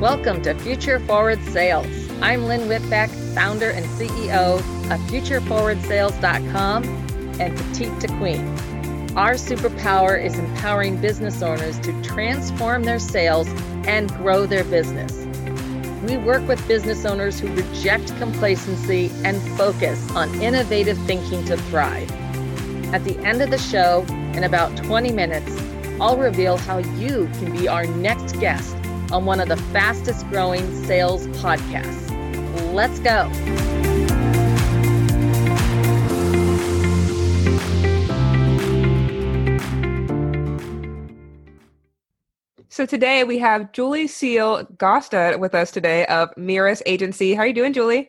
Welcome to Future Forward Sales. I'm Lynn Whitbeck, founder and CEO of FutureForwardSales.com and Petite to Queen. Our superpower is empowering business owners to transform their sales and grow their business. We work with business owners who reject complacency and focus on innovative thinking to thrive. At the end of the show, in about 20 minutes, I'll reveal how you can be our next guest on one of the fastest growing sales podcasts. Let's go. So today we have Julie Seal Gosta with us today of Mirus Agency. How are you doing, Julie?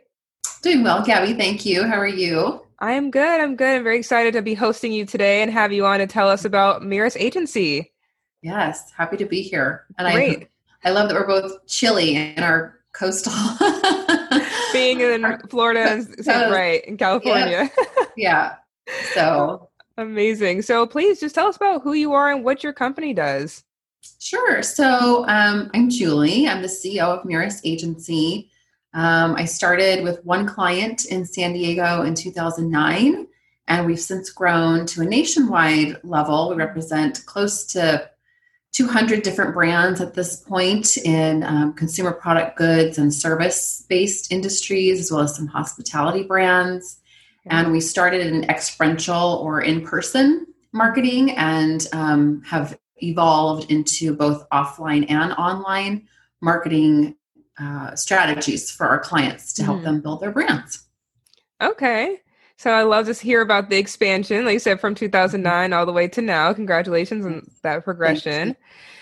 Doing well, Gabby. Thank you. How are you? I am good. I'm good. I'm very excited to be hosting you today and have you on to tell us about Mirus Agency. Yes, happy to be here. And Great. I, I love that we're both chilly in our coastal. Being in Florida, is right in California. Yeah. yeah. So amazing. So please just tell us about who you are and what your company does. Sure. So um, I'm Julie. I'm the CEO of Mirus Agency. Um, I started with one client in San Diego in 2009, and we've since grown to a nationwide level. We represent close to 200 different brands at this point in um, consumer product goods and service based industries, as well as some hospitality brands. And we started in experiential or in person marketing and um, have evolved into both offline and online marketing uh, strategies for our clients to help mm. them build their brands. Okay. So I love to hear about the expansion, like you said, from 2009 all the way to now. Congratulations on that progression.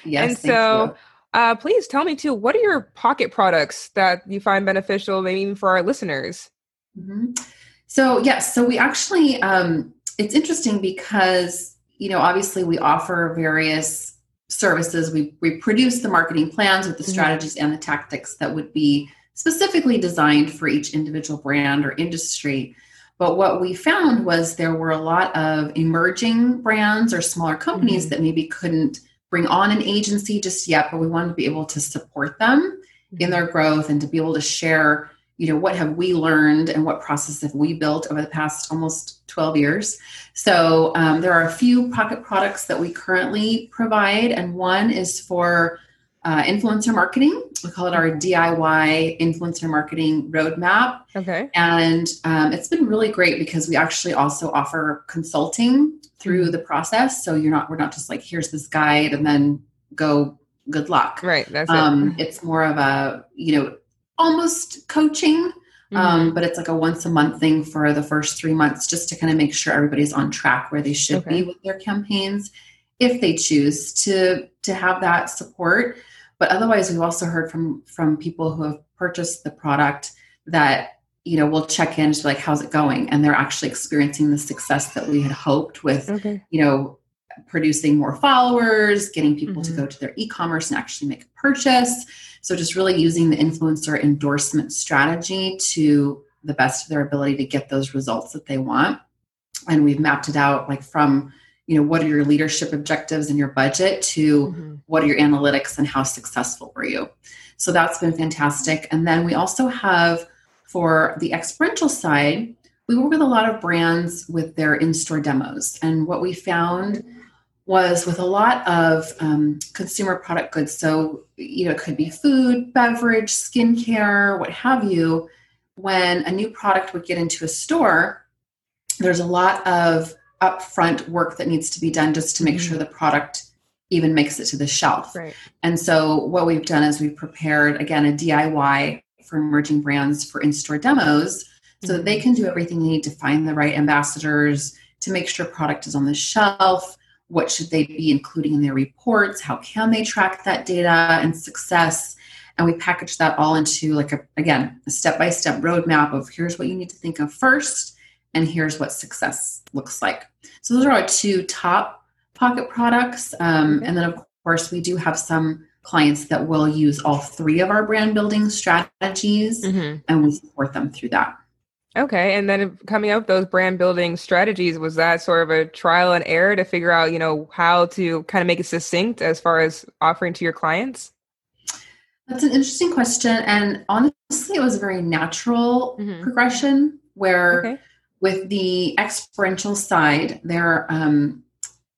Yes. And so uh, please tell me too, what are your pocket products that you find beneficial, maybe even for our listeners? Mm-hmm. So, yes, so we actually, um, it's interesting because you know, obviously we offer various services. We, we produce the marketing plans with the mm-hmm. strategies and the tactics that would be specifically designed for each individual brand or industry. But what we found was there were a lot of emerging brands or smaller companies mm-hmm. that maybe couldn't bring on an agency just yet, but we wanted to be able to support them mm-hmm. in their growth and to be able to share you know what have we learned and what process have we built over the past almost 12 years. So um, there are a few pocket products that we currently provide and one is for uh, influencer marketing. We call it our diy influencer marketing roadmap. Okay. And um, it's been really great because we actually also offer consulting through mm-hmm. the process. So you're not we're not just like here's this guide and then go good luck. Right that's um, it. it's more of a you know almost coaching. Um, mm-hmm. Um, but it's like a once a month thing for the first three months just to kind of make sure everybody's on track where they should okay. be with their campaigns if they choose to to have that support but otherwise we've also heard from from people who have purchased the product that you know we'll check in just like how's it going and they're actually experiencing the success that we had hoped with okay. you know producing more followers getting people mm-hmm. to go to their e-commerce and actually make a purchase so just really using the influencer endorsement strategy to the best of their ability to get those results that they want. And we've mapped it out like from, you know, what are your leadership objectives and your budget to mm-hmm. what are your analytics and how successful were you. So that's been fantastic. And then we also have for the experiential side, we work with a lot of brands with their in-store demos. And what we found was with a lot of um, consumer product goods. So, you know, it could be food, beverage, skincare, what have you. When a new product would get into a store, there's a lot of upfront work that needs to be done just to make mm-hmm. sure the product even makes it to the shelf. Right. And so, what we've done is we've prepared, again, a DIY for emerging brands for in store demos so mm-hmm. that they can do everything they need to find the right ambassadors, to make sure product is on the shelf, what should they be including in their reports? How can they track that data and success? And we package that all into like a again a step-by-step roadmap of here's what you need to think of first and here's what success looks like. So those are our two top pocket products. Um, and then of course we do have some clients that will use all three of our brand building strategies mm-hmm. and we support them through that Okay. And then coming up with those brand building strategies, was that sort of a trial and error to figure out, you know, how to kind of make it succinct as far as offering to your clients? That's an interesting question. And honestly, it was a very natural mm-hmm. progression where okay. with the experiential side, there, um,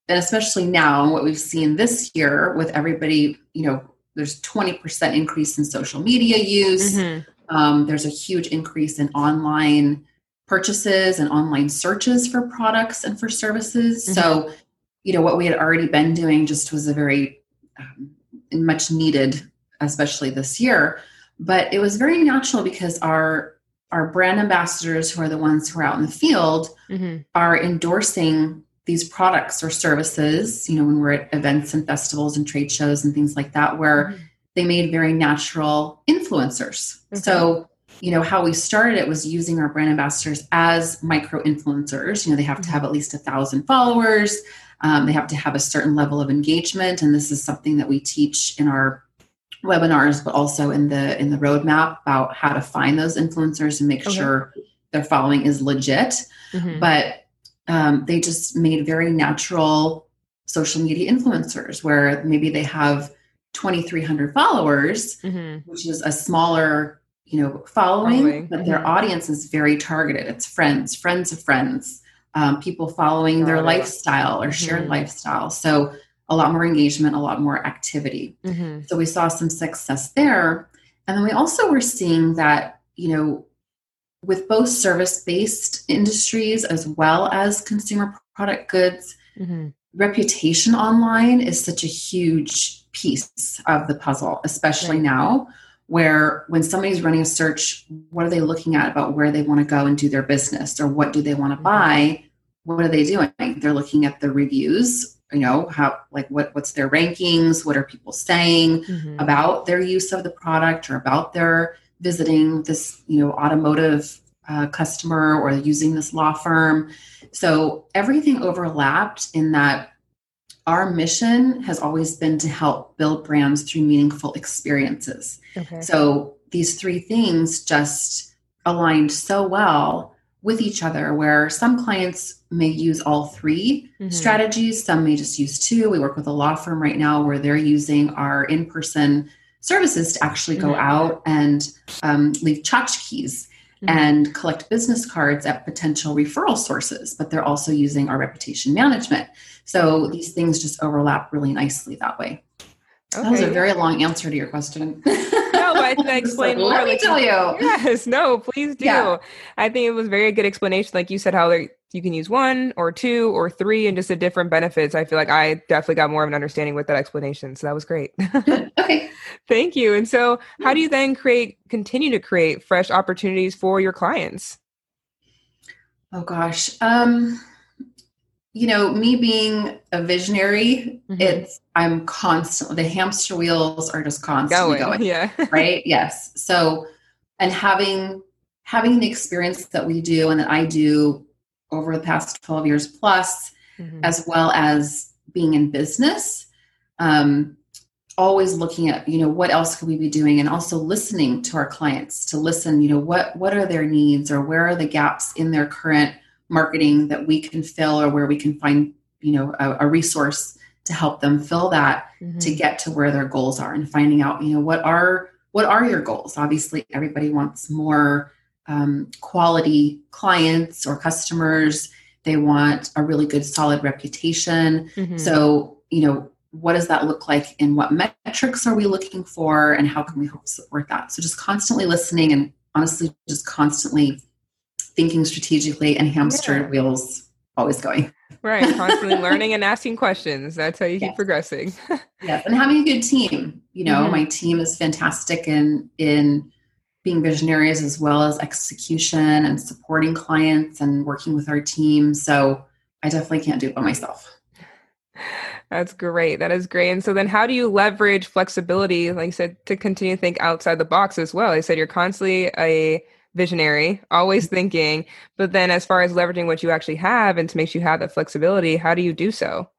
and especially now, what we've seen this year with everybody, you know, there's 20% increase in social media use. Mm-hmm um, there's a huge increase in online purchases and online searches for products and for services. Mm-hmm. So, you know, what we had already been doing just was a very um, much needed, especially this year. But it was very natural because our our brand ambassadors, who are the ones who are out in the field, mm-hmm. are endorsing these products or services. You know, when we're at events and festivals and trade shows and things like that, where mm-hmm they made very natural influencers. Okay. So, you know, how we started it was using our brand ambassadors as micro influencers. You know, they have to have at least a thousand followers. Um, they have to have a certain level of engagement, and this is something that we teach in our webinars, but also in the in the roadmap about how to find those influencers and make okay. sure their following is legit. Mm-hmm. But um, they just made very natural social media influencers where maybe they have 2300 followers mm-hmm. which is a smaller you know following, following. but mm-hmm. their audience is very targeted it's friends friends of friends um, people following Got their it. lifestyle or shared mm-hmm. lifestyle so a lot more engagement a lot more activity mm-hmm. so we saw some success there and then we also were seeing that you know with both service based industries as well as consumer product goods mm-hmm. Reputation online is such a huge piece of the puzzle, especially right. now, where when somebody's running a search, what are they looking at about where they want to go and do their business or what do they want to mm-hmm. buy? What are they doing? They're looking at the reviews, you know, how like what what's their rankings, what are people saying mm-hmm. about their use of the product or about their visiting this, you know, automotive uh, customer or using this law firm. So everything overlapped in that our mission has always been to help build brands through meaningful experiences. Okay. So these three things just aligned so well with each other where some clients may use all 3 mm-hmm. strategies some may just use two we work with a law firm right now where they're using our in-person services to actually go mm-hmm. out and um, leave tchotchkes mm-hmm. and collect business cards at potential referral sources but they're also using our reputation management so these things just overlap really nicely that way. Okay. That was a very long answer to your question. no, I can explain more. Let me tell you. Yes, no, please do. Yeah. I think it was very good explanation. Like you said, how you can use one or two or three and just the different benefits. I feel like I definitely got more of an understanding with that explanation. So that was great. okay. Thank you. And so how do you then create, continue to create fresh opportunities for your clients? Oh gosh. Um, you know, me being a visionary, mm-hmm. it's I'm constantly the hamster wheels are just constantly going. going yeah. right? Yes. So and having having the experience that we do and that I do over the past 12 years plus, mm-hmm. as well as being in business, um, always looking at you know what else could we be doing and also listening to our clients to listen you know what what are their needs or where are the gaps in their current marketing that we can fill or where we can find you know a, a resource to help them fill that mm-hmm. to get to where their goals are and finding out you know what are what are your goals obviously everybody wants more um, quality clients or customers they want a really good solid reputation mm-hmm. so you know what does that look like and what metrics are we looking for and how can we help support that so just constantly listening and honestly just constantly thinking strategically and hamster yeah. wheels always going. Right. Constantly learning and asking questions. That's how you yes. keep progressing. yes. And having a good team. You know, mm-hmm. my team is fantastic in in being visionaries as well as execution and supporting clients and working with our team. So I definitely can't do it by myself. That's great. That is great. And so then how do you leverage flexibility, like you said, to continue to think outside the box as well? I said you're constantly a visionary, always mm-hmm. thinking. But then, as far as leveraging what you actually have and to make sure you have that flexibility, how do you do so?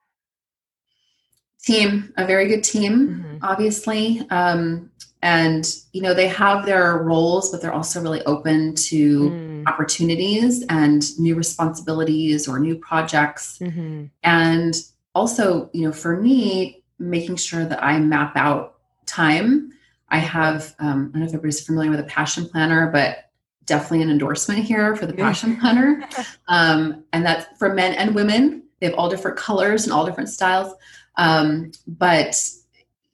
Team, a very good team, mm-hmm. obviously. Um, and you know they have their roles but they're also really open to mm. opportunities and new responsibilities or new projects. Mm-hmm. and also you know for me making sure that i map out time. I have um, i don't know if everybody's familiar with a passion planner but definitely an endorsement here for the passion planner. Um, and that's for men and women they have all different colors and all different styles. Um, but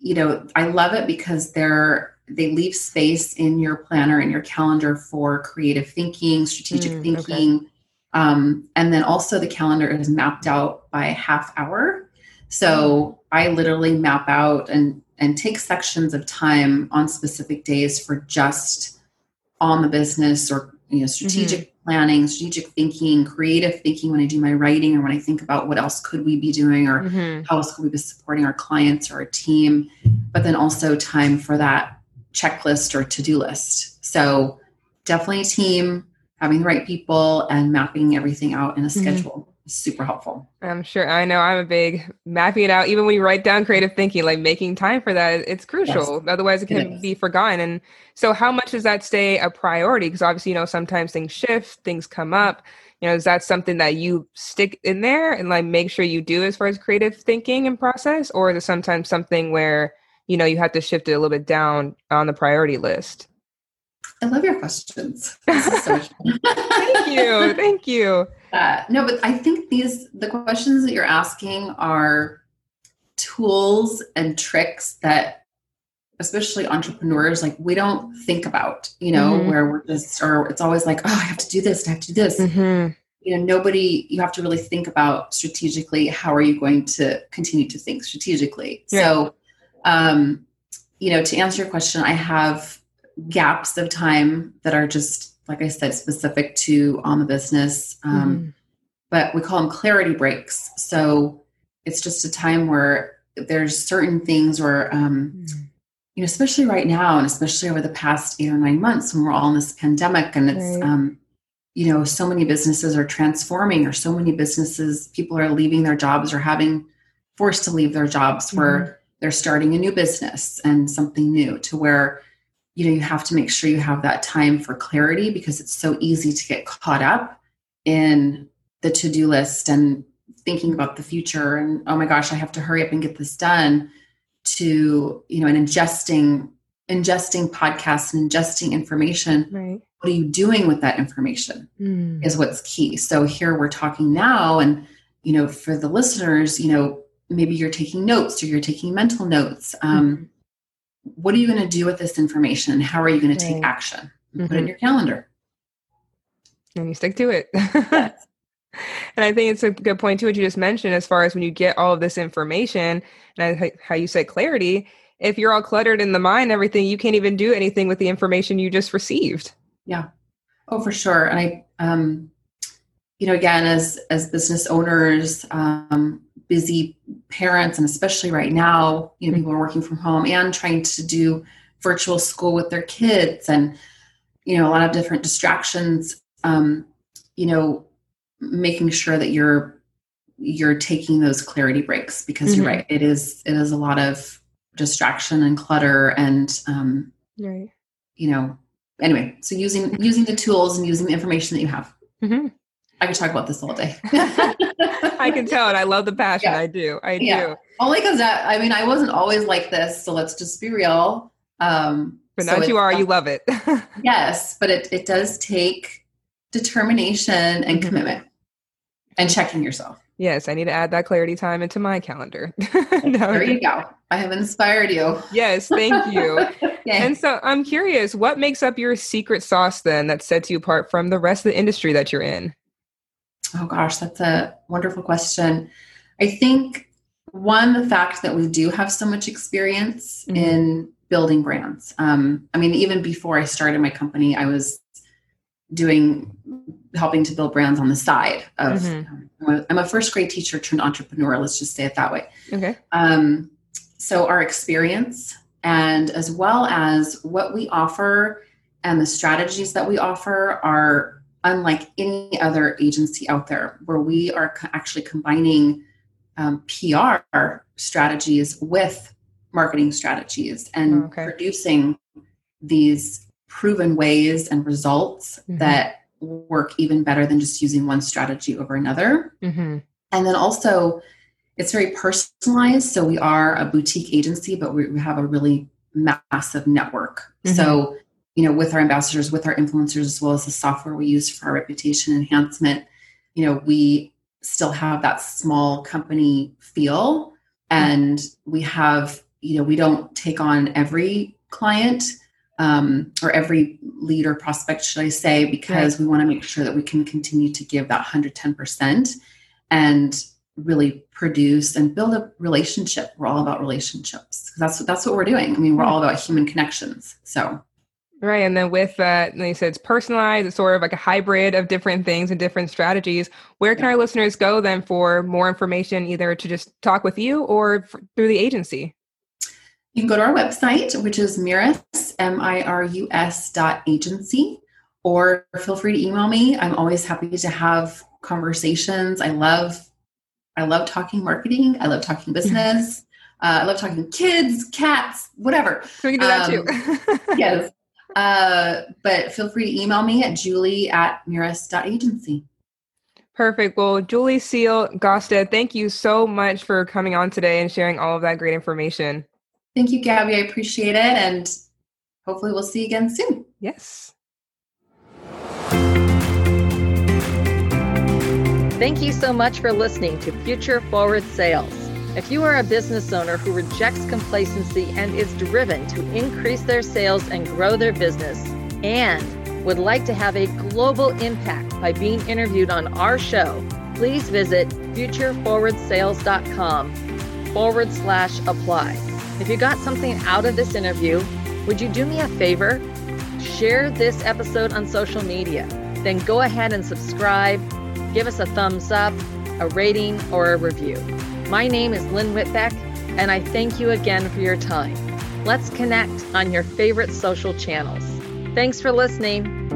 you know, I love it because they're they leave space in your planner and your calendar for creative thinking, strategic mm, thinking. Okay. Um, and then also the calendar is mapped out by half hour. So I literally map out and and take sections of time on specific days for just on the business or you know strategic mm-hmm. Planning, strategic thinking, creative thinking when I do my writing or when I think about what else could we be doing or mm-hmm. how else could we be supporting our clients or our team, but then also time for that checklist or to-do list. So definitely a team, having the right people and mapping everything out in a mm-hmm. schedule super helpful. I'm sure. I know I'm a big mapping it out. Even when you write down creative thinking, like making time for that, it's crucial. Yes, Otherwise, it can it be forgotten. And so, how much does that stay a priority? Because obviously, you know, sometimes things shift, things come up. You know, is that something that you stick in there and like make sure you do as far as creative thinking and process, or is it sometimes something where you know you have to shift it a little bit down on the priority list? I love your questions. So thank you. Thank you. Uh, no, but I think these the questions that you're asking are tools and tricks that especially entrepreneurs like we don't think about, you know, mm-hmm. where we're just or it's always like, oh, I have to do this, I have to do this. Mm-hmm. You know, nobody you have to really think about strategically how are you going to continue to think strategically. Yeah. So um, you know, to answer your question, I have gaps of time that are just like I said, specific to on the business. Um, mm-hmm. But we call them clarity breaks. So it's just a time where there's certain things where, um, mm-hmm. you know, especially right now, and especially over the past eight or nine months when we're all in this pandemic, and it's, right. um, you know, so many businesses are transforming, or so many businesses, people are leaving their jobs or having forced to leave their jobs mm-hmm. where they're starting a new business and something new to where you know you have to make sure you have that time for clarity because it's so easy to get caught up in the to-do list and thinking about the future and oh my gosh i have to hurry up and get this done to you know and ingesting ingesting podcasts and ingesting information right. what are you doing with that information mm. is what's key so here we're talking now and you know for the listeners you know maybe you're taking notes or you're taking mental notes um, mm what are you going to do with this information and how are you going to take right. action mm-hmm. put it in mm-hmm. your calendar and you stick to it yes. and i think it's a good point too what you just mentioned as far as when you get all of this information and I, how you said clarity if you're all cluttered in the mind everything you can't even do anything with the information you just received yeah oh for sure and i um you know again as as business owners um busy parents and especially right now you know people are working from home and trying to do virtual school with their kids and you know a lot of different distractions um, you know making sure that you're you're taking those clarity breaks because mm-hmm. you're right it is it is a lot of distraction and clutter and um, right you know anyway so using using the tools and using the information that you have mm-hmm. I could talk about this all day. I can tell it. I love the passion. Yeah. I do. I yeah. do. Only because I mean, I wasn't always like this. So let's just be real. Um, but so now you are, you love it. yes, but it, it does take determination and mm-hmm. commitment and checking yourself. Yes, I need to add that clarity time into my calendar. no, there you go. I have inspired you. Yes, thank you. And so I'm curious, what makes up your secret sauce then that sets you apart from the rest of the industry that you're in? Oh gosh, that's a wonderful question. I think one, the fact that we do have so much experience mm-hmm. in building brands. Um, I mean, even before I started my company, I was doing helping to build brands on the side of mm-hmm. I'm, a, I'm, a first grade teacher turned entrepreneur let's just say it that way okay um, so our experience and as well as what we offer and the strategies that we offer are unlike any other agency out there, where we are co- actually combining um, PR strategies with marketing strategies and okay. producing these proven ways and results mm-hmm. that work even better than just using one strategy over another. Mm-hmm. And then also, it's very personalized. So we are a boutique agency, but we have a really massive network. Mm-hmm. So, you know, with our ambassadors, with our influencers, as well as the software we use for our reputation enhancement, you know, we still have that small company feel. And we have, you know, we don't take on every client um, or every lead or prospect, should I say, because right. we want to make sure that we can continue to give that 110% and really produce and build a relationship. We're all about relationships. That's that's what we're doing. I mean, we're all about human connections. So Right. And then with that, like you said, it's personalized, it's sort of like a hybrid of different things and different strategies. Where can yeah. our listeners go then for more information, either to just talk with you or through the agency? You can go to our website, which is Mirus, M-I-R-U-S dot agency, or feel free to email me. I'm always happy to have conversations. I love, I love talking marketing. I love talking business. Uh, I love talking kids, cats, whatever. So we can do that um, too. yes. Uh, but feel free to email me at julie at mirus.agency. Perfect. Well, Julie Seal Gosta, thank you so much for coming on today and sharing all of that great information. Thank you, Gabby. I appreciate it. And hopefully we'll see you again soon. Yes. Thank you so much for listening to Future Forward Sales. If you are a business owner who rejects complacency and is driven to increase their sales and grow their business, and would like to have a global impact by being interviewed on our show, please visit futureforwardsales.com forward slash apply. If you got something out of this interview, would you do me a favor? Share this episode on social media. Then go ahead and subscribe, give us a thumbs up, a rating, or a review. My name is Lynn Whitbeck, and I thank you again for your time. Let's connect on your favorite social channels. Thanks for listening.